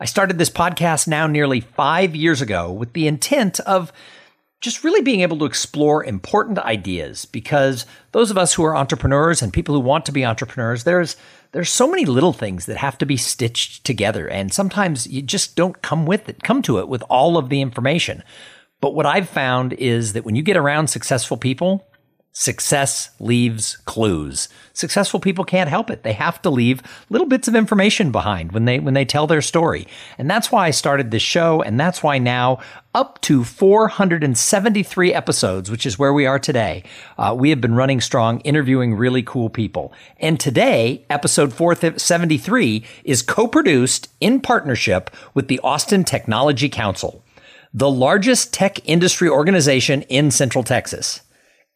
I started this podcast now nearly five years ago with the intent of just really being able to explore important ideas because those of us who are entrepreneurs and people who want to be entrepreneurs, there's there's so many little things that have to be stitched together and sometimes you just don't come with it, come to it with all of the information. But what I've found is that when you get around successful people, Success leaves clues. Successful people can't help it. They have to leave little bits of information behind when they when they tell their story. And that's why I started this show and that's why now up to 473 episodes, which is where we are today, uh, we have been running strong interviewing really cool people. And today, episode 473 is co-produced in partnership with the Austin Technology Council, the largest tech industry organization in Central Texas.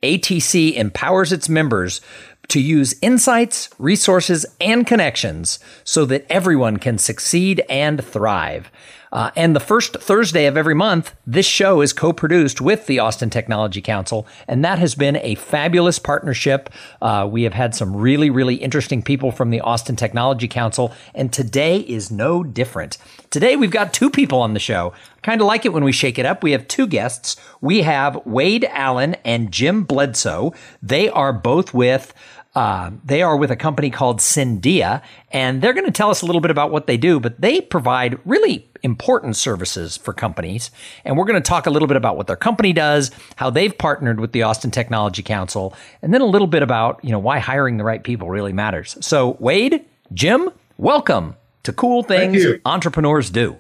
ATC empowers its members to use insights, resources, and connections so that everyone can succeed and thrive. Uh, and the first Thursday of every month, this show is co produced with the Austin Technology Council. And that has been a fabulous partnership. Uh, we have had some really, really interesting people from the Austin Technology Council. And today is no different. Today, we've got two people on the show. Kind of like it when we shake it up. We have two guests. We have Wade Allen and Jim Bledsoe. They are both with uh, they are with a company called Cendea, and they're going to tell us a little bit about what they do, but they provide really important services for companies. And we're going to talk a little bit about what their company does, how they've partnered with the Austin Technology Council, and then a little bit about, you know, why hiring the right people really matters. So, Wade, Jim, welcome to Cool Things Entrepreneurs Do.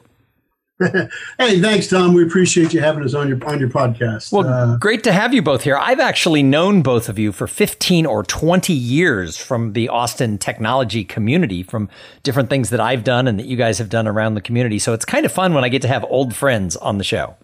hey, thanks, Tom. We appreciate you having us on your on your podcast. Well, uh, great to have you both here. I've actually known both of you for 15 or 20 years from the Austin technology community, from different things that I've done and that you guys have done around the community. So it's kind of fun when I get to have old friends on the show.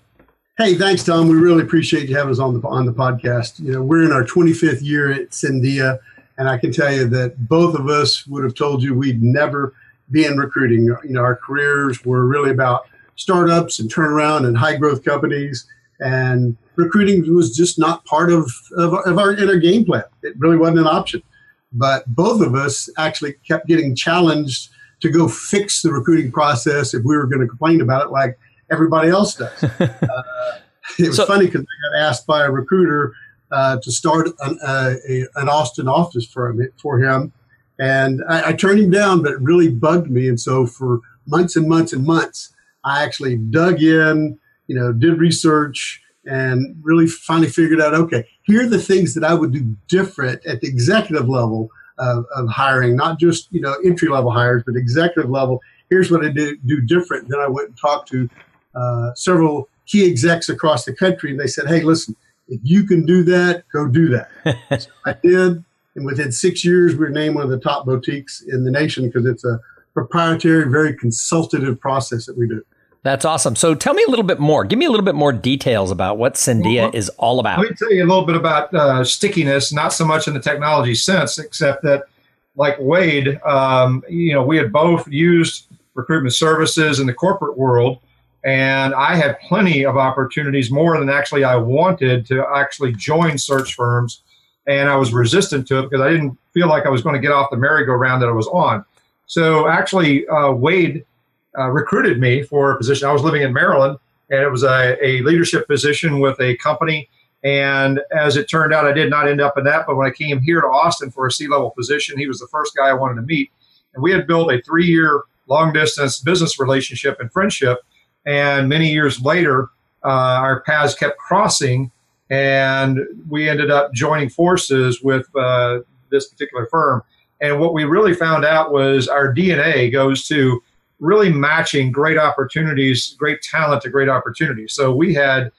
Hey, thanks, Tom. We really appreciate you having us on the on the podcast. You know, we're in our 25th year at Cendea, and I can tell you that both of us would have told you we'd never be in recruiting. You know, our careers were really about startups and turnaround and high growth companies. And recruiting was just not part of, of, of our inner game plan. It really wasn't an option. But both of us actually kept getting challenged to go fix the recruiting process if we were going to complain about it like everybody else does. uh, it was so, funny because I got asked by a recruiter uh, to start an, uh, a, an Austin office for him, for him. And I, I, turned him down, but it really bugged me. And so for months and months and months, I actually dug in, you know, did research and really finally figured out, okay, here are the things that I would do different at the executive level of, of hiring, not just, you know, entry level hires, but executive level. Here's what I do, do different. Then I went and talked to uh, several key execs across the country and they said, hey, listen, if you can do that, go do that. so I did. And within six years, we were named one of the top boutiques in the nation because it's a proprietary, very consultative process that we do. That's awesome. So tell me a little bit more. Give me a little bit more details about what Cendea well, is all about. Let me tell you a little bit about uh, stickiness, not so much in the technology sense, except that, like Wade, um, you know, we had both used recruitment services in the corporate world, and I had plenty of opportunities, more than actually I wanted to actually join search firms, and I was resistant to it because I didn't feel like I was going to get off the merry-go-round that I was on. So actually, uh, Wade uh, recruited me for a position. I was living in Maryland, and it was a, a leadership position with a company. And as it turned out, I did not end up in that. But when I came here to Austin for a C level position, he was the first guy I wanted to meet. And we had built a three year long distance business relationship and friendship. And many years later, uh, our paths kept crossing, and we ended up joining forces with uh, this particular firm. And what we really found out was our DNA goes to really matching great opportunities, great talent to great opportunities. So we had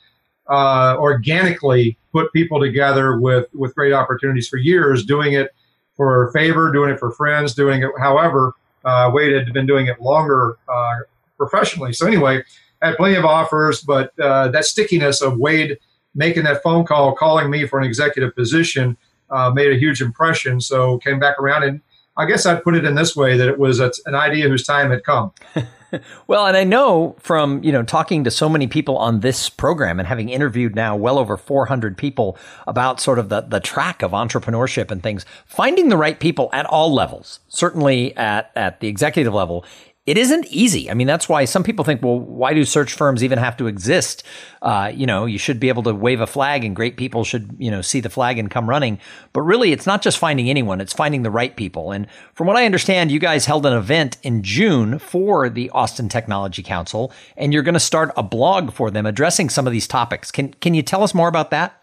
uh, organically put people together with with great opportunities for years, doing it for favor, doing it for friends, doing it however. Uh, Wade had been doing it longer uh, professionally. So anyway, had plenty of offers, but uh, that stickiness of Wade making that phone call, calling me for an executive position, uh, made a huge impression. So came back around, and I guess I'd put it in this way that it was a, an idea whose time had come. well, and I know from you know talking to so many people on this program and having interviewed now well over 400 people about sort of the the track of entrepreneurship and things, finding the right people at all levels, certainly at at the executive level, it isn't easy. I mean, that's why some people think, well, why do search firms even have to exist? Uh, you know, you should be able to wave a flag and great people should, you know, see the flag and come running. But really, it's not just finding anyone, it's finding the right people. And from what I understand, you guys held an event in June for the Austin Technology Council, and you're going to start a blog for them addressing some of these topics. Can, can you tell us more about that?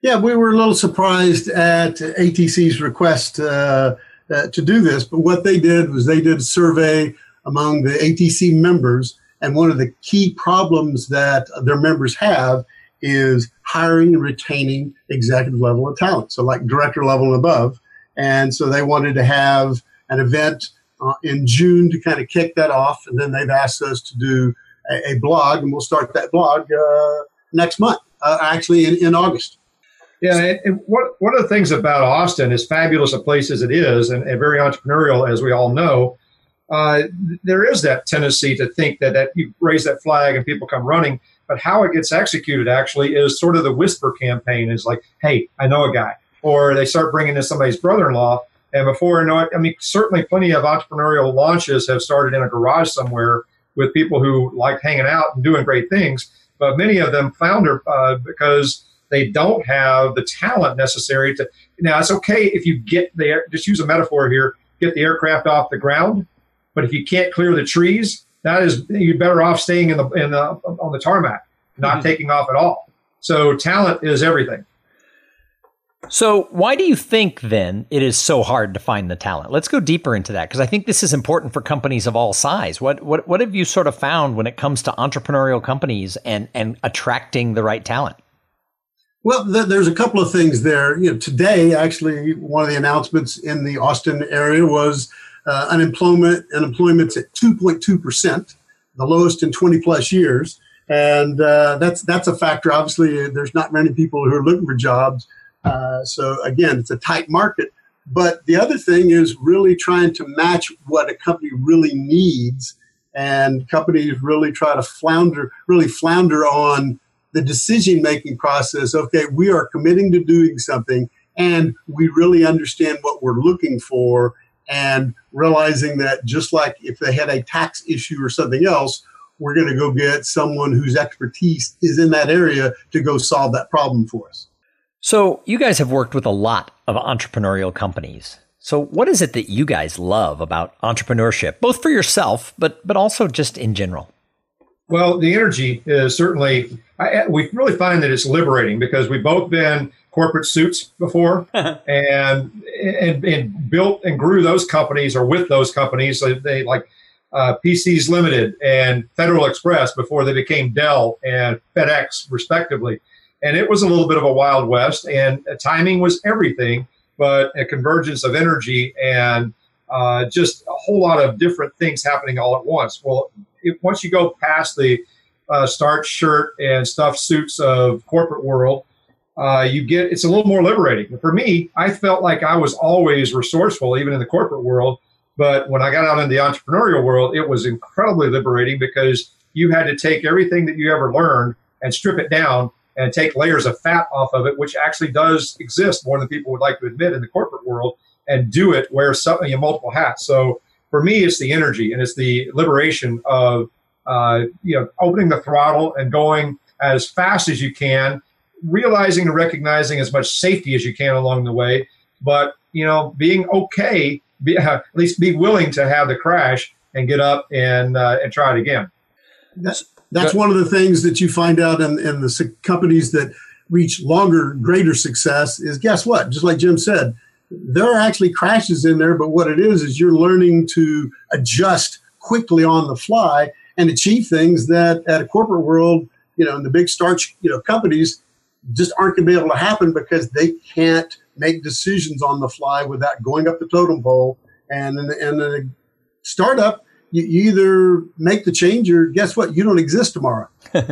Yeah, we were a little surprised at ATC's request. Uh, uh, to do this. But what they did was they did a survey among the ATC members, and one of the key problems that their members have is hiring and retaining executive level of talent, so like director level and above. And so they wanted to have an event uh, in June to kind of kick that off, and then they've asked us to do a, a blog, and we'll start that blog uh, next month, uh, actually in, in August. Yeah, and, what, one of the things about Austin, as fabulous a place as it is, and, and very entrepreneurial, as we all know, uh, there is that tendency to think that, that you raise that flag and people come running. But how it gets executed actually is sort of the whisper campaign is like, hey, I know a guy. Or they start bringing in somebody's brother in law. And before you know it, I mean, certainly plenty of entrepreneurial launches have started in a garage somewhere with people who like hanging out and doing great things. But many of them founder uh, because they don't have the talent necessary to. Now, it's okay if you get the just use a metaphor here, get the aircraft off the ground, but if you can't clear the trees, that is you're better off staying in the in the on the tarmac, not mm-hmm. taking off at all. So talent is everything. So, why do you think then it is so hard to find the talent? Let's go deeper into that because I think this is important for companies of all size. What what what have you sort of found when it comes to entrepreneurial companies and and attracting the right talent? Well, th- there's a couple of things there. You know, today actually one of the announcements in the Austin area was uh, unemployment. Unemployment's at 2.2 percent, the lowest in 20 plus years, and uh, that's that's a factor. Obviously, there's not many people who are looking for jobs. Uh, so again, it's a tight market. But the other thing is really trying to match what a company really needs, and companies really try to flounder, really flounder on the decision making process okay we are committing to doing something and we really understand what we're looking for and realizing that just like if they had a tax issue or something else we're going to go get someone whose expertise is in that area to go solve that problem for us. So you guys have worked with a lot of entrepreneurial companies. So what is it that you guys love about entrepreneurship both for yourself but but also just in general well, the energy is certainly, I, we really find that it's liberating because we've both been corporate suits before and, and, and built and grew those companies or with those companies. They, they like uh, PCs Limited and Federal Express before they became Dell and FedEx, respectively. And it was a little bit of a wild west, and timing was everything, but a convergence of energy and uh, just a whole lot of different things happening all at once. Well, if, once you go past the uh, starch shirt and stuff suits of corporate world, uh, you get it's a little more liberating. For me, I felt like I was always resourceful, even in the corporate world. But when I got out in the entrepreneurial world, it was incredibly liberating because you had to take everything that you ever learned and strip it down and take layers of fat off of it, which actually does exist more than people would like to admit in the corporate world, and do it wear multiple hats. So for me, it's the energy and it's the liberation of uh, you know opening the throttle and going as fast as you can, realizing and recognizing as much safety as you can along the way, but you know being okay, be, at least be willing to have the crash and get up and uh, and try it again. That's that's one of the things that you find out in, in the companies that reach longer, greater success. Is guess what? Just like Jim said, there are actually crashes in there, but what it is is you're learning to adjust quickly on the fly and achieve things that at a corporate world, you know, in the big starch, you know, companies just aren't going to be able to happen because they can't make decisions on the fly without going up the totem pole. And in, in a startup, you either make the change or guess what? You don't exist tomorrow.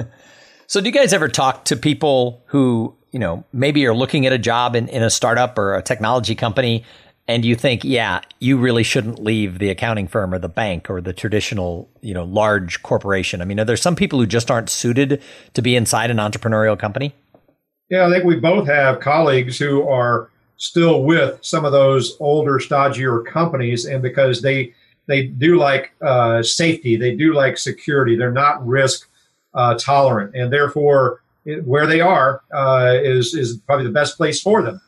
so, do you guys ever talk to people who, you know, maybe you're looking at a job in, in a startup or a technology company and you think, yeah, you really shouldn't leave the accounting firm or the bank or the traditional, you know, large corporation? I mean, are there some people who just aren't suited to be inside an entrepreneurial company? Yeah, I think we both have colleagues who are still with some of those older, stodgier companies, and because they they do like uh, safety, they do like security, they're not risk uh, tolerant, and therefore where they are uh, is is probably the best place for them.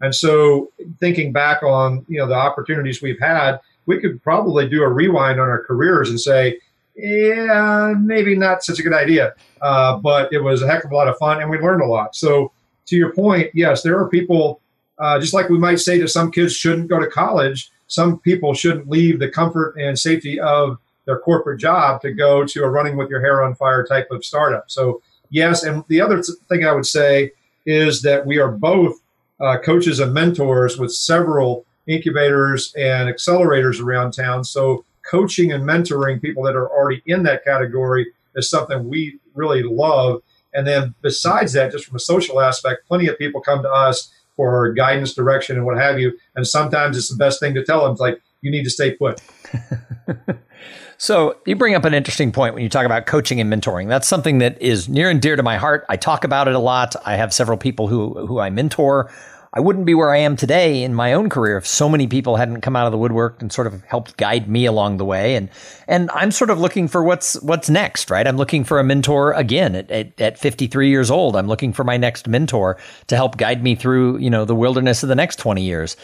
And so, thinking back on you know the opportunities we've had, we could probably do a rewind on our careers and say, yeah, maybe not such a good idea, uh, but it was a heck of a lot of fun, and we learned a lot. So, to your point, yes, there are people. Uh, just like we might say that some kids shouldn't go to college, some people shouldn't leave the comfort and safety of their corporate job to go to a running with your hair on fire type of startup. So, yes. And the other thing I would say is that we are both uh, coaches and mentors with several incubators and accelerators around town. So, coaching and mentoring people that are already in that category is something we really love. And then, besides that, just from a social aspect, plenty of people come to us for guidance, direction, and what have you. And sometimes it's the best thing to tell them. It's like, you need to stay put. so you bring up an interesting point when you talk about coaching and mentoring. That's something that is near and dear to my heart. I talk about it a lot. I have several people who who I mentor. I wouldn't be where I am today in my own career if so many people hadn't come out of the woodwork and sort of helped guide me along the way. And and I'm sort of looking for what's what's next, right? I'm looking for a mentor again at, at, at 53 years old. I'm looking for my next mentor to help guide me through, you know, the wilderness of the next 20 years.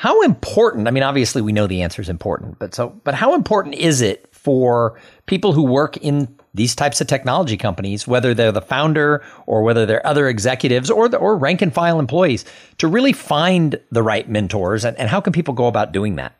How important, I mean, obviously we know the answer is important, but so but how important is it for people who work in these types of technology companies, whether they're the founder or whether they're other executives or the, or rank and file employees, to really find the right mentors, and, and how can people go about doing that?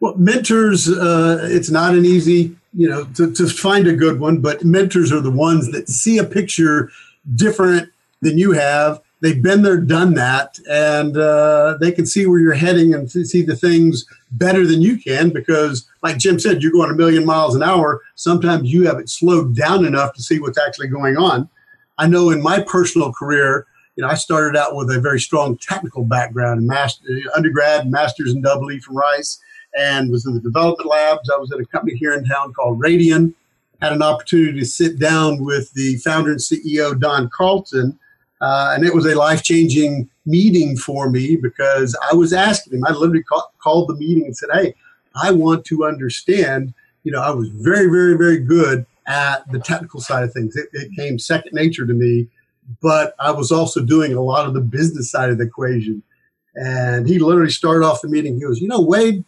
Well, mentors, uh, it's not an easy, you know, to, to find a good one, but mentors are the ones that see a picture different than you have they've been there, done that, and uh, they can see where you're heading and see the things better than you can because, like Jim said, you're going a million miles an hour. Sometimes you have it slowed down enough to see what's actually going on. I know in my personal career, you know, I started out with a very strong technical background, master, undergrad, master's and double E from Rice, and was in the development labs. I was at a company here in town called Radian. Had an opportunity to sit down with the founder and CEO Don Carlton uh, and it was a life changing meeting for me because I was asking him, I literally call, called the meeting and said, Hey, I want to understand. You know, I was very, very, very good at the technical side of things. It, it came second nature to me, but I was also doing a lot of the business side of the equation. And he literally started off the meeting. He goes, You know, Wade,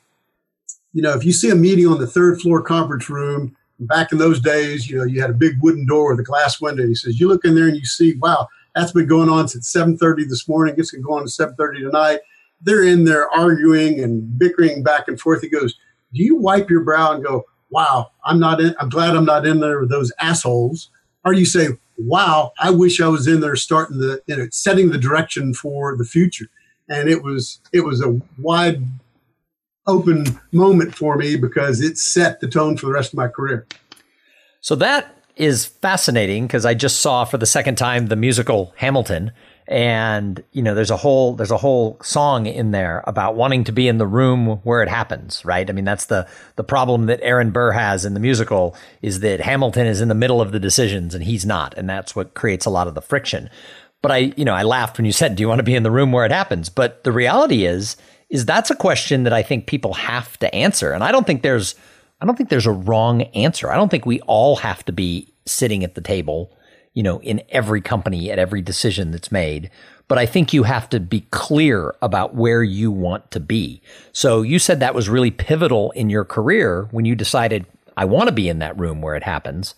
you know, if you see a meeting on the third floor conference room, back in those days, you know, you had a big wooden door with a glass window. He says, You look in there and you see, wow, that's been going on since 7:30 this morning. It's going to go on to 7:30 tonight. They're in there arguing and bickering back and forth. He goes, "Do you wipe your brow and go, "Wow, I'm not in. I'm glad I'm not in there with those assholes," or you say, "Wow, I wish I was in there, starting the, you know, setting the direction for the future." And it was it was a wide open moment for me because it set the tone for the rest of my career. So that is fascinating because I just saw for the second time the musical Hamilton. And you know there's a whole there's a whole song in there about wanting to be in the room where it happens right? I mean that's the the problem that aaron burr has in the musical is that hamilton is in the middle of the decisions and he's not. And that's what creates a lot of the friction. But i you know i laughed when you said do you want to be in the room where it happens? But the reality is is that's a question that i think people have to answer. And i don't think there's I don't think there's a wrong answer. I don't think we all have to be sitting at the table, you know, in every company at every decision that's made. But I think you have to be clear about where you want to be. So you said that was really pivotal in your career when you decided, I want to be in that room where it happens.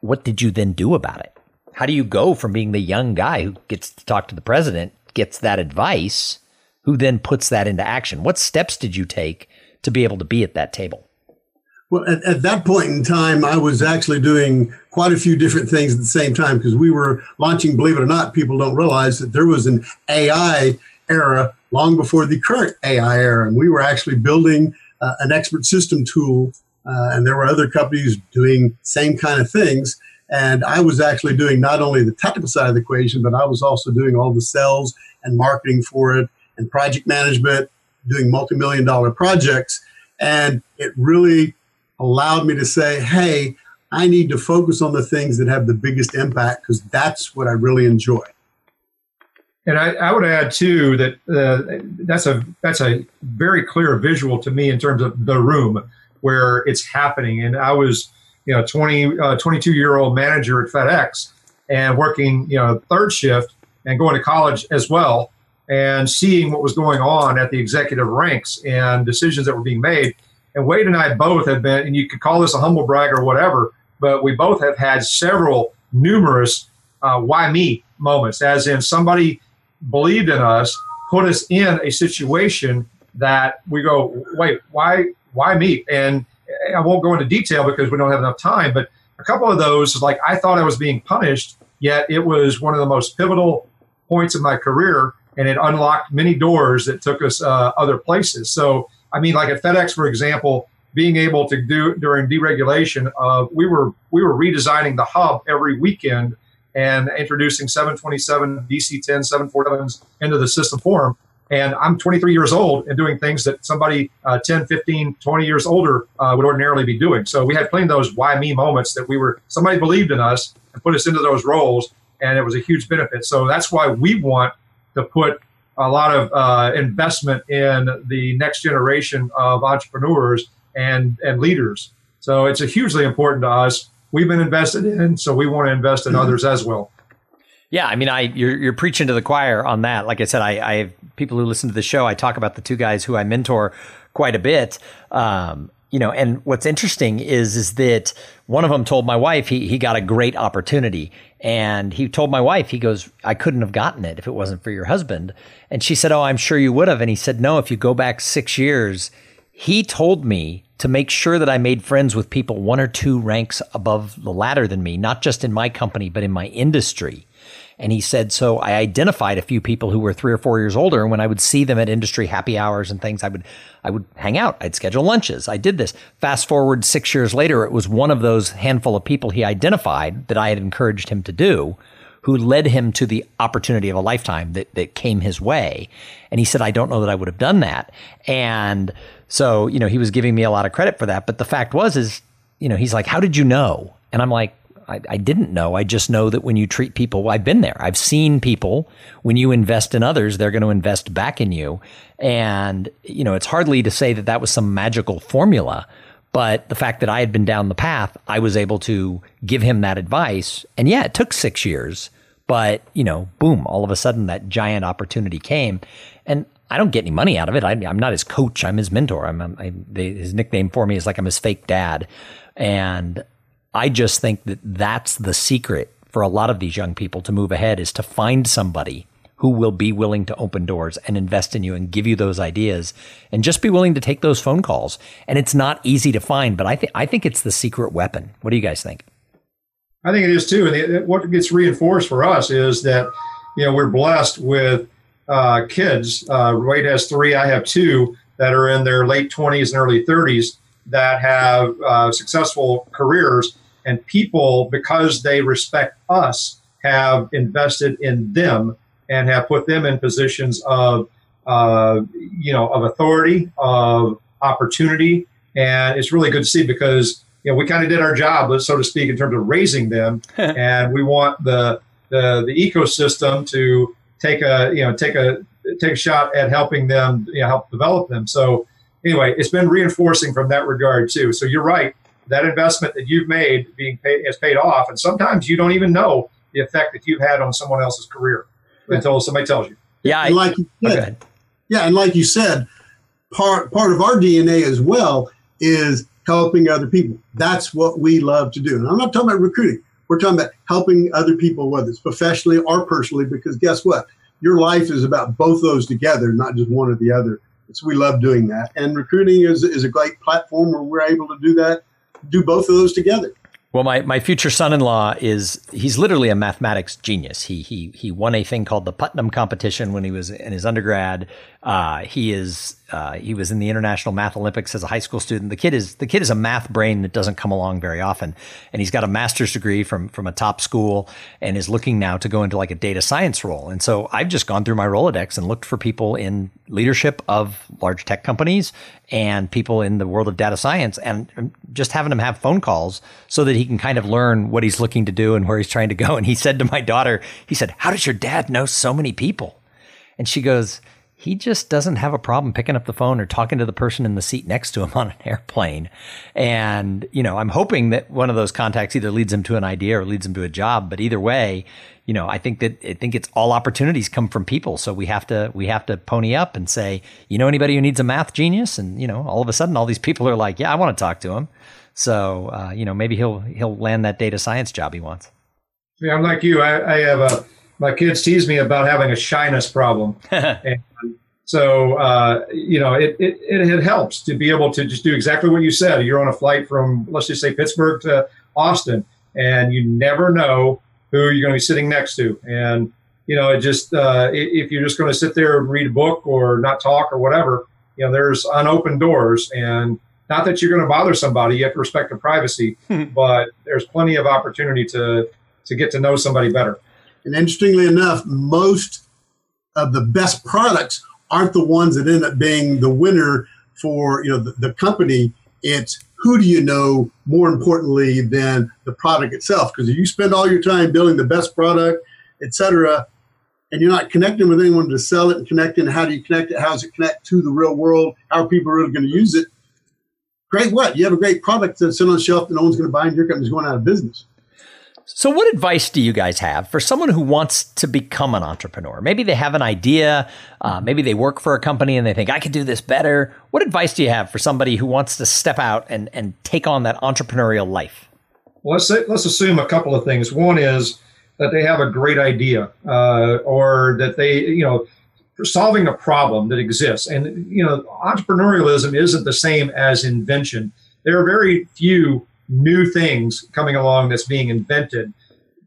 What did you then do about it? How do you go from being the young guy who gets to talk to the president, gets that advice, who then puts that into action? What steps did you take to be able to be at that table? Well, at, at, that point in time, I was actually doing quite a few different things at the same time because we were launching, believe it or not, people don't realize that there was an AI era long before the current AI era. And we were actually building uh, an expert system tool, uh, and there were other companies doing same kind of things. And I was actually doing not only the technical side of the equation, but I was also doing all the sales and marketing for it and project management, doing multi million dollar projects. And it really allowed me to say, hey, I need to focus on the things that have the biggest impact because that's what I really enjoy. And I, I would add too that uh, that's a that's a very clear visual to me in terms of the room where it's happening. And I was, you know, 20, uh, 22 year old manager at FedEx and working, you know, third shift and going to college as well and seeing what was going on at the executive ranks and decisions that were being made. And Wade and I both have been, and you could call this a humble brag or whatever, but we both have had several numerous uh, why me moments, as in somebody believed in us, put us in a situation that we go, wait, why, why me? And I won't go into detail because we don't have enough time, but a couple of those, like I thought I was being punished, yet it was one of the most pivotal points of my career, and it unlocked many doors that took us uh, other places. So, I mean, like at FedEx, for example, being able to do during deregulation, uh, we were we were redesigning the hub every weekend and introducing 727 DC-10 747s into the system form. And I'm 23 years old and doing things that somebody uh, 10, 15, 20 years older uh, would ordinarily be doing. So we had plenty of those why me moments that we were somebody believed in us and put us into those roles, and it was a huge benefit. So that's why we want to put a lot of uh, investment in the next generation of entrepreneurs and and leaders. So it's a hugely important to us. We've been invested in, so we want to invest in others as well. Yeah, I mean, I you're, you're preaching to the choir on that. Like I said, I, I have people who listen to the show. I talk about the two guys who I mentor quite a bit. Um, you know, and what's interesting is is that one of them told my wife he he got a great opportunity, and he told my wife he goes, I couldn't have gotten it if it wasn't for your husband, and she said, Oh, I'm sure you would have, and he said, No, if you go back six years, he told me to make sure that I made friends with people one or two ranks above the ladder than me, not just in my company, but in my industry. And he said, so I identified a few people who were three or four years older. And when I would see them at industry happy hours and things, I would, I would hang out. I'd schedule lunches. I did this. Fast forward six years later, it was one of those handful of people he identified that I had encouraged him to do who led him to the opportunity of a lifetime that, that came his way. And he said, I don't know that I would have done that. And so, you know, he was giving me a lot of credit for that. But the fact was, is, you know, he's like, how did you know? And I'm like, I, I, didn't know. I just know that when you treat people, I've been there. I've seen people, when you invest in others, they're going to invest back in you. And, you know, it's hardly to say that that was some magical formula. But the fact that I had been down the path, I was able to give him that advice. And yeah, it took six years, but you know, boom, all of a sudden that giant opportunity came. And I don't get any money out of it. I, am not his coach. I'm his mentor. I'm, I'm I, they, his nickname for me is like I'm his fake dad. And I just think that that's the secret for a lot of these young people to move ahead is to find somebody who will be willing to open doors and invest in you and give you those ideas and just be willing to take those phone calls. And it's not easy to find, but I think I think it's the secret weapon. What do you guys think? I think it is too. And what gets reinforced for us is that you know we're blessed with uh, kids. Uh, Wade has three. I have two that are in their late twenties and early thirties that have uh, successful careers, and people because they respect us have invested in them and have put them in positions of, uh, you know, of authority, of opportunity. And it's really good to see because, you know, we kind of did our job, so to speak, in terms of raising them. and we want the, the, the ecosystem to take a, you know, take a, take a shot at helping them, you know, help develop them. So anyway, it's been reinforcing from that regard too. So you're right. That investment that you've made being paid has paid off. And sometimes you don't even know the effect that you've had on someone else's career until somebody tells you. Yeah, I, like you oh, said, yeah, and like you said, part part of our DNA as well is helping other people. That's what we love to do. And I'm not talking about recruiting. We're talking about helping other people, whether it's professionally or personally, because guess what? Your life is about both those together, not just one or the other. So we love doing that. And recruiting is, is a great platform where we're able to do that, do both of those together. Well, my, my future son-in-law is he's literally a mathematics genius. He he he won a thing called the Putnam competition when he was in his undergrad. Uh, he is uh, he was in the International Math Olympics as a high school student. The kid is the kid is a math brain that doesn't come along very often, and he's got a master's degree from from a top school and is looking now to go into like a data science role. And so I've just gone through my Rolodex and looked for people in leadership of large tech companies and people in the world of data science, and just having him have phone calls so that he can kind of learn what he's looking to do and where he's trying to go. And he said to my daughter, he said, "How does your dad know so many people?" And she goes, he just doesn't have a problem picking up the phone or talking to the person in the seat next to him on an airplane. And, you know, I'm hoping that one of those contacts either leads him to an idea or leads him to a job. But either way, you know, I think that I think it's all opportunities come from people. So we have to we have to pony up and say, you know, anybody who needs a math genius, and you know, all of a sudden, all these people are like, yeah, I want to talk to him. So uh, you know, maybe he'll he'll land that data science job he wants. Yeah, I'm like you. I, I have a my kids tease me about having a shyness problem. and so, uh, you know, it, it, it, helps to be able to just do exactly what you said. You're on a flight from, let's just say, Pittsburgh to Austin, and you never know who you're going to be sitting next to. And, you know, it just, uh, if you're just going to sit there and read a book or not talk or whatever, you know, there's unopened doors. And not that you're going to bother somebody, you have to respect their privacy, hmm. but there's plenty of opportunity to, to get to know somebody better. And interestingly enough, most of the best products aren't the ones that end up being the winner for you know the, the company. It's who do you know more importantly than the product itself? Because if you spend all your time building the best product, et cetera, and you're not connecting with anyone to sell it and connecting, how do you connect it? How does it connect to the real world? How are people really going to use it? Great, what? You have a great product that's sitting on the shelf that no one's going to buy, and your company's going out of business. So, what advice do you guys have for someone who wants to become an entrepreneur? Maybe they have an idea, uh, maybe they work for a company and they think, I could do this better. What advice do you have for somebody who wants to step out and, and take on that entrepreneurial life? Well, let's, say, let's assume a couple of things. One is that they have a great idea uh, or that they, you know, solving a problem that exists. And, you know, entrepreneurialism isn't the same as invention. There are very few new things coming along that's being invented.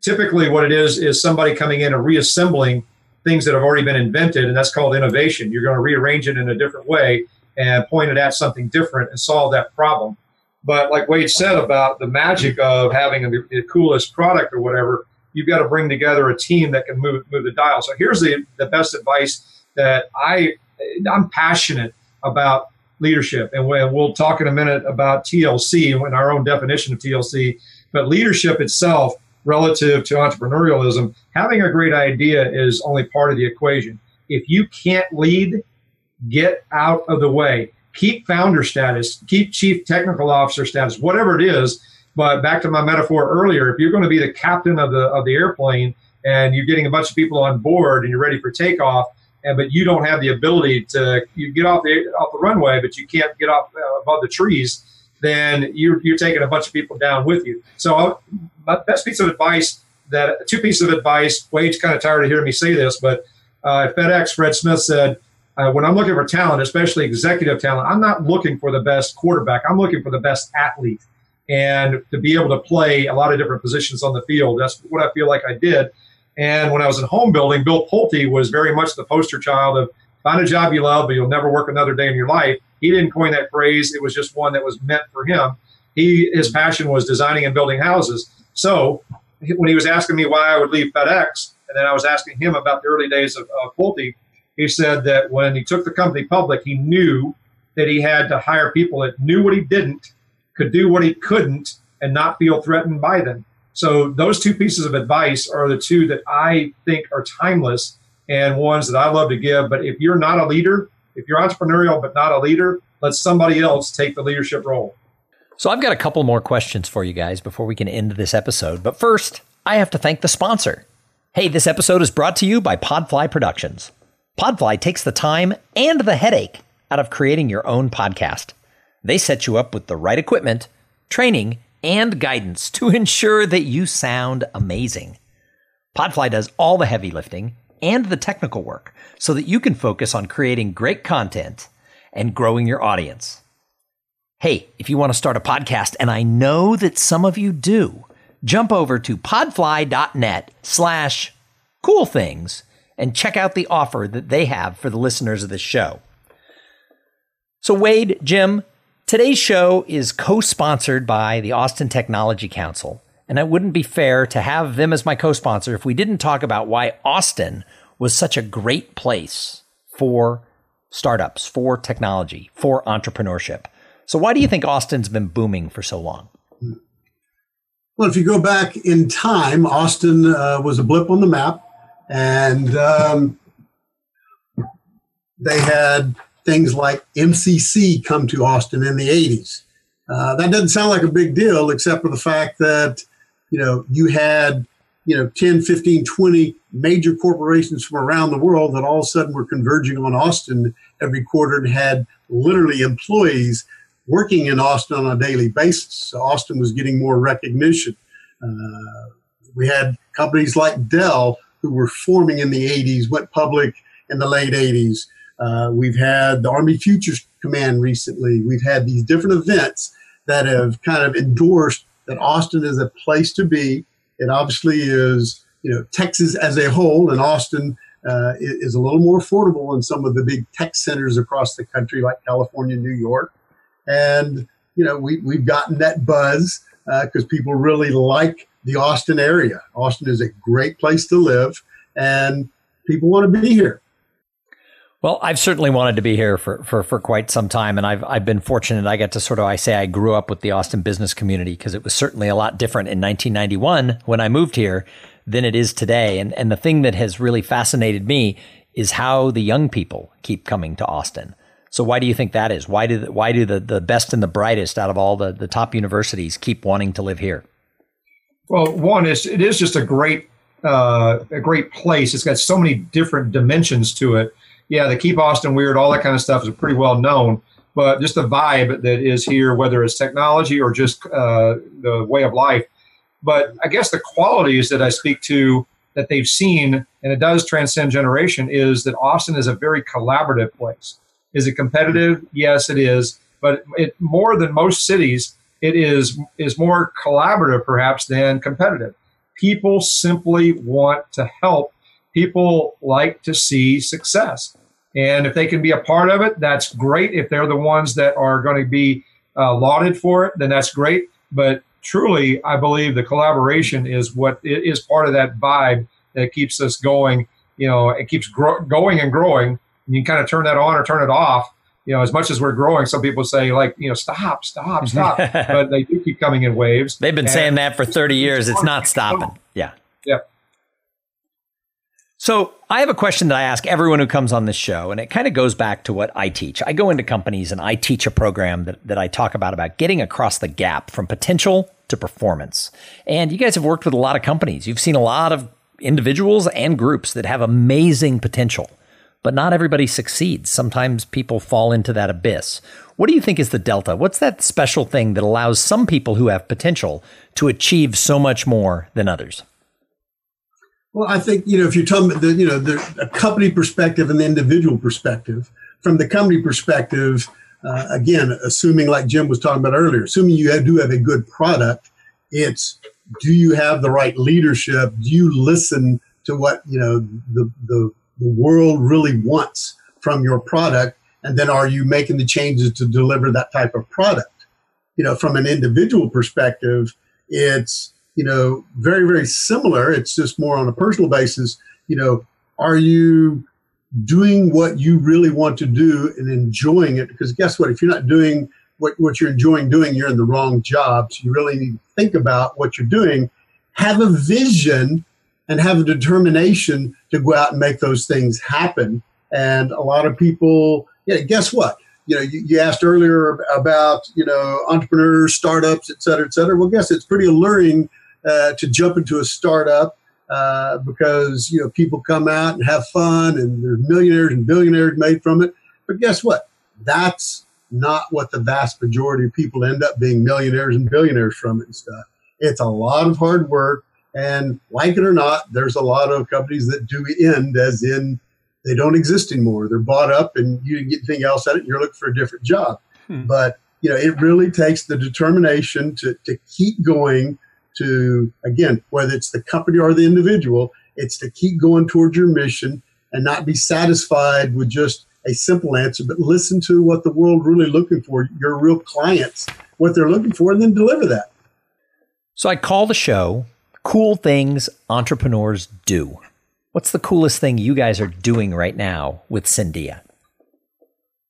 Typically, what it is is somebody coming in and reassembling things that have already been invented, and that's called innovation. You're going to rearrange it in a different way and point it at something different and solve that problem. But like Wade said about the magic of having the, coolest product or whatever, you've got to bring together a team that can move move the dial. So here's the, the best advice that I I'm passionate about leadership. And we'll talk in a minute about TLC and our own definition of TLC. But leadership itself, relative to entrepreneurialism, having a great idea is only part of the equation. If you can't lead, get out of the way. Keep founder status, keep chief technical officer status, whatever it is. But back to my metaphor earlier, if you're going to be the captain of the of the airplane and you're getting a bunch of people on board and you're ready for takeoff, and but you don't have the ability to you get off the off the runway, but you can't get off uh, above the trees, then you're you're taking a bunch of people down with you. So uh, my best piece of advice that two pieces of advice. Wade's kind of tired of hearing me say this, but uh, FedEx, Fred Smith said. Uh, when I'm looking for talent, especially executive talent, I'm not looking for the best quarterback. I'm looking for the best athlete. And to be able to play a lot of different positions on the field, that's what I feel like I did. And when I was in home building, Bill Pulte was very much the poster child of find a job you love, but you'll never work another day in your life. He didn't coin that phrase. It was just one that was meant for him. He his passion was designing and building houses. So when he was asking me why I would leave FedEx, and then I was asking him about the early days of, of Pulte, he said that when he took the company public, he knew that he had to hire people that knew what he didn't, could do what he couldn't, and not feel threatened by them. So those two pieces of advice are the two that I think are timeless and ones that I love to give. But if you're not a leader, if you're entrepreneurial but not a leader, let somebody else take the leadership role. So I've got a couple more questions for you guys before we can end this episode. But first, I have to thank the sponsor. Hey, this episode is brought to you by Podfly Productions. Podfly takes the time and the headache out of creating your own podcast. They set you up with the right equipment, training, and guidance to ensure that you sound amazing. Podfly does all the heavy lifting and the technical work so that you can focus on creating great content and growing your audience. Hey, if you want to start a podcast, and I know that some of you do, jump over to podfly.net slash cool things and check out the offer that they have for the listeners of this show. So, Wade, Jim, today's show is co sponsored by the Austin Technology Council. And it wouldn't be fair to have them as my co sponsor if we didn't talk about why Austin was such a great place for startups, for technology, for entrepreneurship. So, why do you think Austin's been booming for so long? Well, if you go back in time, Austin uh, was a blip on the map, and um, they had things like MCC come to Austin in the 80s. Uh, that doesn't sound like a big deal, except for the fact that, you know, you had, you know, 10, 15, 20 major corporations from around the world that all of a sudden were converging on Austin every quarter and had literally employees working in Austin on a daily basis. So Austin was getting more recognition. Uh, we had companies like Dell who were forming in the 80s, went public in the late 80s. Uh, we've had the Army Futures Command recently. We've had these different events that have kind of endorsed that Austin is a place to be. It obviously is, you know, Texas as a whole, and Austin uh, is a little more affordable than some of the big tech centers across the country, like California, New York. And you know, we we've gotten that buzz because uh, people really like the Austin area. Austin is a great place to live, and people want to be here. Well, I've certainly wanted to be here for, for, for quite some time, and I've I've been fortunate. I get to sort of I say I grew up with the Austin business community because it was certainly a lot different in 1991 when I moved here than it is today. And and the thing that has really fascinated me is how the young people keep coming to Austin. So why do you think that is? Why do the, why do the, the best and the brightest out of all the, the top universities keep wanting to live here? Well, one is it is just a great uh, a great place. It's got so many different dimensions to it yeah, the Keep Austin Weird, all that kind of stuff is pretty well known. But just the vibe that is here, whether it's technology or just uh, the way of life. But I guess the qualities that I speak to that they've seen, and it does transcend generation, is that Austin is a very collaborative place. Is it competitive? Yes, it is. But it more than most cities, it is is more collaborative perhaps than competitive. People simply want to help. People like to see success. And if they can be a part of it, that's great. If they're the ones that are going to be uh, lauded for it, then that's great. But truly, I believe the collaboration is what is part of that vibe that keeps us going. You know, it keeps gro- going and growing. And you can kind of turn that on or turn it off. You know, as much as we're growing, some people say like, you know, stop, stop, stop. but they do keep coming in waves. They've been and saying that for 30 years. It's not stopping. Yeah. So, I have a question that I ask everyone who comes on this show, and it kind of goes back to what I teach. I go into companies and I teach a program that, that I talk about about getting across the gap from potential to performance. And you guys have worked with a lot of companies. You've seen a lot of individuals and groups that have amazing potential, but not everybody succeeds. Sometimes people fall into that abyss. What do you think is the delta? What's that special thing that allows some people who have potential to achieve so much more than others? Well, I think you know if you're talking about the you know the company perspective and the individual perspective. From the company perspective, uh, again, assuming like Jim was talking about earlier, assuming you have, do have a good product, it's do you have the right leadership? Do you listen to what you know the the, the world really wants from your product, and then are you making the changes to deliver that type of product? You know, from an individual perspective, it's you know, very, very similar. It's just more on a personal basis. You know, are you doing what you really want to do and enjoying it? Because guess what? If you're not doing what, what you're enjoying doing, you're in the wrong job. So you really need to think about what you're doing, have a vision, and have a determination to go out and make those things happen. And a lot of people, yeah, guess what? you know, you, you, asked earlier about, you know, entrepreneurs, startups, et cetera, et cetera. Well, guess it's pretty alluring uh, to jump into a startup uh, because you know people come out and have fun and there's millionaires and billionaires made from it. But guess what? That's not what the vast majority of people end up being millionaires and billionaires from it and stuff. It's a lot of hard work, and like it or not, there's a lot of companies that do end as in they don't exist anymore. They're bought up, and you didn't get anything else at it. You're looking for a different job. Hmm. But you know, it really takes the determination to to keep going to, again, whether it's the company or the individual, it's to keep going towards your mission and not be satisfied with just a simple answer, but listen to what the world really looking for, your real clients, what they're looking for, and then deliver that. So I call the show Cool Things Entrepreneurs Do. What's the coolest thing you guys are doing right now with Cendea?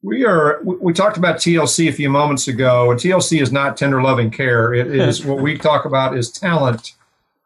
We are. We talked about TLC a few moments ago, and TLC is not tender loving care. It is what we talk about is talent,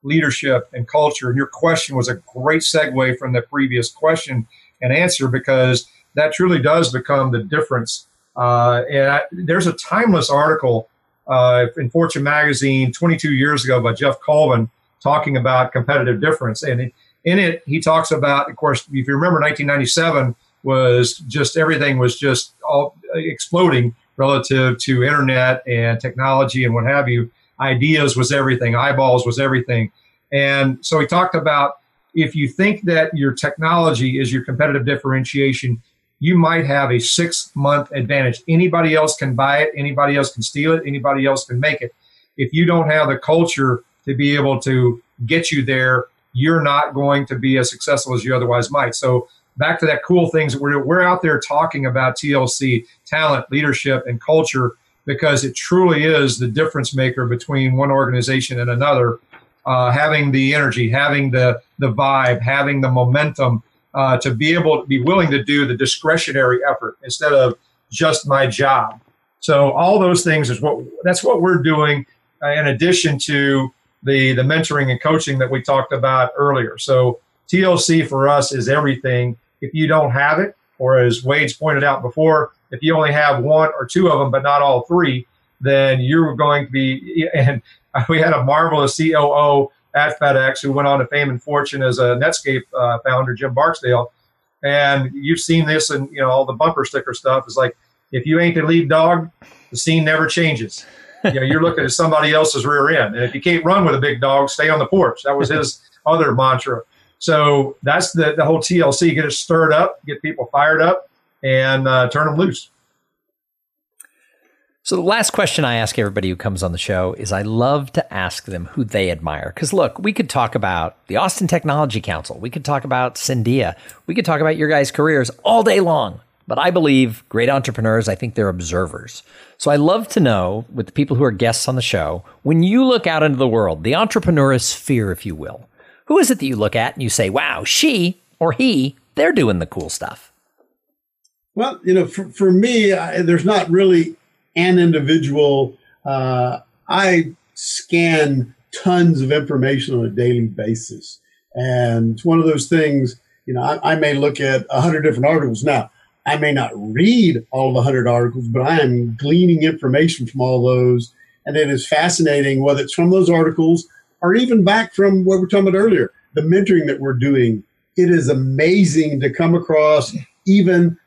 leadership, and culture. And your question was a great segue from the previous question and answer because that truly does become the difference. Uh, and I, there's a timeless article uh, in Fortune magazine 22 years ago by Geoff Colvin talking about competitive difference. And in it, he talks about, of course, if you remember 1997 was just everything was just all exploding relative to internet and technology and what have you. Ideas was everything, eyeballs was everything. And so he talked about if you think that your technology is your competitive differentiation, you might have a six month advantage. Anybody else can buy it, anybody else can steal it, anybody else can make it. If you don't have the culture to be able to get you there, you're not going to be as successful as you otherwise might. So back to that cool things we're we're out there talking about TLC, talent, leadership, and culture because it truly is the difference maker between one organization and another. Uh, having the energy, having the the vibe, having the momentum uh, to be able to be willing to do the discretionary effort instead of just my job. So all those things is what that's what we're doing uh, in addition to the the mentoring and coaching that we talked about earlier. So TLC for us is everything. If you don't have it, or as Wade's pointed out before, if you only have one or two of them, but not all three, then you're going to be. And we had a marvelous COO at FedEx who went on to fame and fortune as a Netscape uh, founder, Jim Barksdale. And you've seen this and you know all the bumper sticker stuff is like if you ain't the lead dog, the scene never changes. You know, you're looking at somebody else's rear end. And if you can't run with a big dog, stay on the porch. That was his other mantra. So that's the, the whole TLC. Get it stirred up, get people fired up, and uh, turn them loose. So, the last question I ask everybody who comes on the show is I love to ask them who they admire. Because, look, we could talk about the Austin Technology Council, we could talk about Cendea, we could talk about your guys' careers all day long. But I believe great entrepreneurs, I think they're observers. So, I love to know with the people who are guests on the show, when you look out into the world, the entrepreneurial sphere, if you will, who is it that you look at and you say, wow, she or he, they're doing the cool stuff? Well, you know, for, for me, I, there's not really an individual. Uh, I scan tons of information on a daily basis. And it's one of those things, you know, I, I may look at 100 different articles. Now, I may not read all of 100 articles, but I am gleaning information from all those. And it is fascinating whether it's from those articles or even back from what we are talking about earlier, the mentoring that we're doing. It is amazing to come across even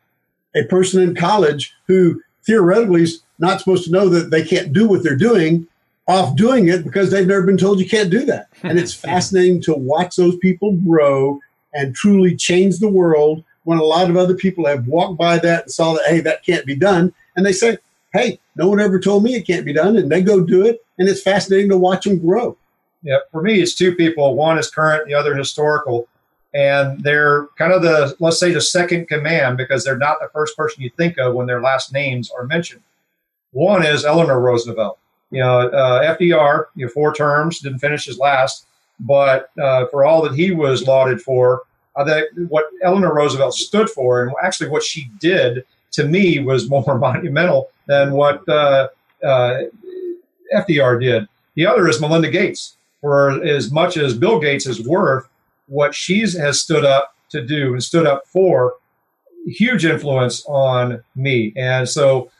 a person in college who theoretically is not supposed to know that they can't do what they're doing off doing it because they've never been told you can't do that. And it's fascinating to watch those people grow and truly change the world when a lot of other people have walked by that and saw that, hey, that can't be done. And they say, hey, no one ever told me it can't be done. And they go do it. And it's fascinating to watch them grow. Yeah, for me, it's two people. One is current, the other historical. And they're kind of the, let's say, the second command because they're not the first person you think of when their last names are mentioned. One is Eleanor Roosevelt. You know, uh, FDR, you know, four terms, didn't finish his last, but uh, for all that he was lauded for, uh, that what Eleanor Roosevelt stood for, and actually what she did to me was more monumental than what uh, uh, FDR did. The other is Melinda Gates for as much as Bill Gates is worth, what she has stood up to do and stood up for, huge influence on me. And so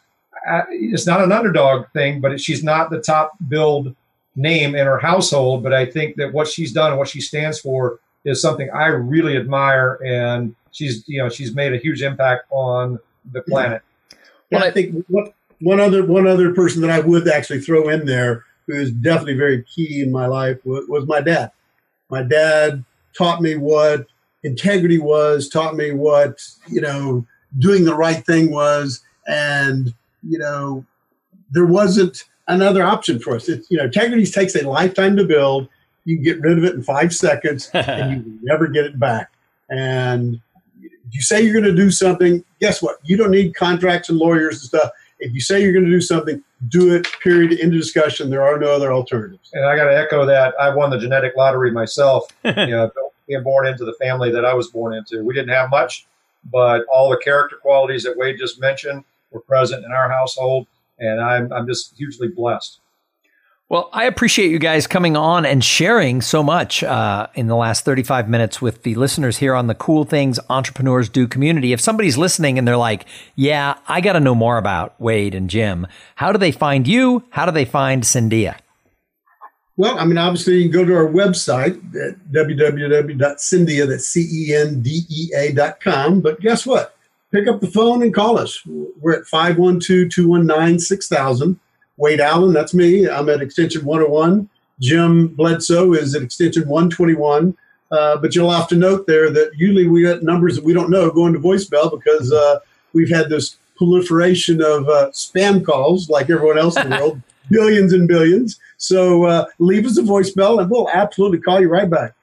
I, it's not an underdog thing, but she's not the top build name in her household. But I think that what she's done and what she stands for is something I really admire. And she's, you know, she's made a huge impact on the planet. Yeah, I think what, one other one other person that I would actually throw in there who is definitely very key in my life was, was my dad. My dad taught me what integrity was, taught me what, you know, doing the right thing was. And, you know, there wasn't another option for us. It's, you know, integrity takes a lifetime to build. You can get rid of it in five seconds and you never get it back. And you say you're going to do something, guess what? You don't need contracts and lawyers and stuff. If you say you're going to do something, do it. Period. End of discussion. There are no other alternatives. And I got to echo that. I won the genetic lottery myself. you know, being born into the family that I was born into. We didn't have much, but all the character qualities that Wade just mentioned were present in our household, and I'm I'm just hugely blessed. Well, I appreciate you guys coming on and sharing so much uh, in the last 35 minutes with the listeners here on the Cool Things Entrepreneurs Do community. If somebody's listening and they're like, yeah, I got to know more about Wade and Jim, how do they find you? How do they find Cendea? Well, I mean, obviously, you can go to our website at www.cendea, that's C-E-N-D-E-A dot com. But guess what? Pick up the phone and call us. We're at 512-219-6000. Wade Allen, that's me. I'm at extension 101. Jim Bledsoe is at extension 121. Uh, but you'll have to note there that usually we get numbers that we don't know going to voicemail because uh, we've had this proliferation of uh, spam calls like everyone else in the world, billions and billions. So uh, leave us a voicemail and we'll absolutely call you right back.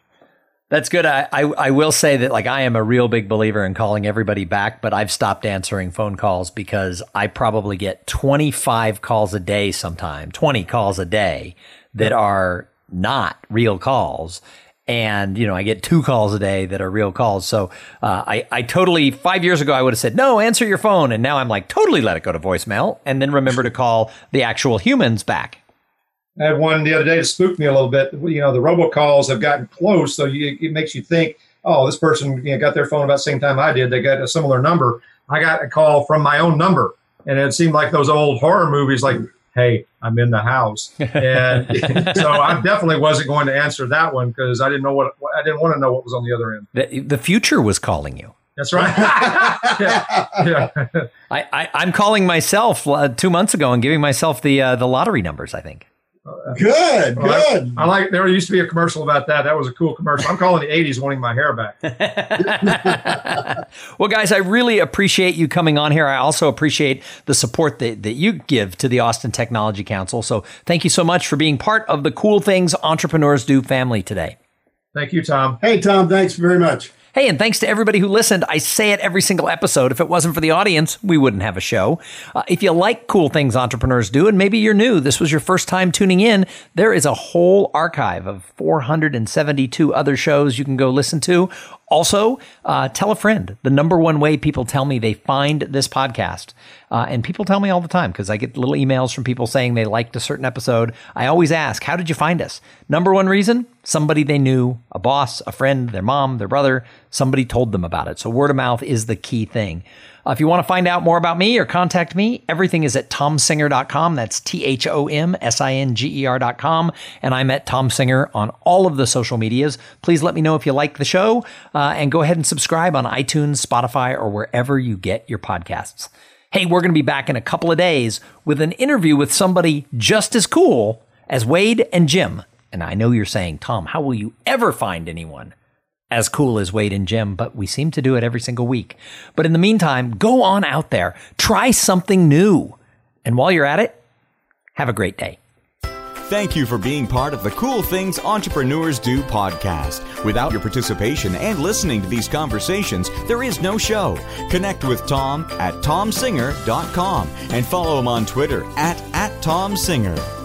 That's good. I, I, I will say that like I am a real big believer in calling everybody back, but I've stopped answering phone calls because I probably get 25 calls a day sometime, 20 calls a day that are not real calls. And, you know, I get two calls a day that are real calls. So uh, I, I totally, five years ago, I would have said, no, answer your phone. And now I'm like, totally let it go to voicemail and then remember to call the actual humans back. I had one the other day to spook me a little bit. You know, the robocalls have gotten close, so you, it makes you think, oh, this person you know, got their phone about the same time I did. They got a similar number. I got a call from my own number, and it seemed like those old horror movies, like, hey, I'm in the house, and so I definitely wasn't going to answer that one because I didn't know what I didn't want to know what was on the other end. The, the future was calling you. That's right. yeah. yeah. I, I, am calling myself uh, two months ago and giving myself the uh, the lottery numbers. I think. Good, well, good. I, I, like. There used to be a commercial about that. That was a cool commercial. I'm calling the '80s, wanting my hair back. well, guys, I really appreciate you coming on here. I also appreciate the support that, that you give to the Austin Technology Council. So, thank you so much for being part of the Cool Things Entrepreneurs Do family today. Thank you, Tom. Hey, Tom. Thanks very much. Hey, and thanks to everybody who listened. I say it every single episode. If it wasn't for the audience, we wouldn't have a show. Uh, if you like cool things entrepreneurs do, and maybe you're new, this was your first time tuning in, there is a whole archive of 472 other shows you can go listen to. Also, uh, tell a friend. The number one way people tell me they find this podcast, uh, and people tell me all the time because I get little emails from people saying they liked a certain episode. I always ask, How did you find us? Number one reason somebody they knew, a boss, a friend, their mom, their brother, somebody told them about it. So word of mouth is the key thing. Uh, if you want to find out more about me or contact me, everything is at thomsinger.com. That's T H O M S I N G E R.com. And I'm at Thom Singer on all of the social medias. Please let me know if you like the show uh, and go ahead and subscribe on iTunes, Spotify, or wherever you get your podcasts. Hey, we're going to be back in a couple of days with an interview with somebody just as cool as Wade and Jim. And I know you're saying, Tom, how will you ever find anyone as cool as Wade and Jim, but we seem to do it every single week. But in the meantime, go on out there, try something new. And while you're at it, have a great day. Thank you for being part of the Cool Things Entrepreneurs Do podcast. Without your participation and listening to these conversations, there is no show. Connect with Tom at thomsinger.com and follow him on Twitter at, at tomsinger.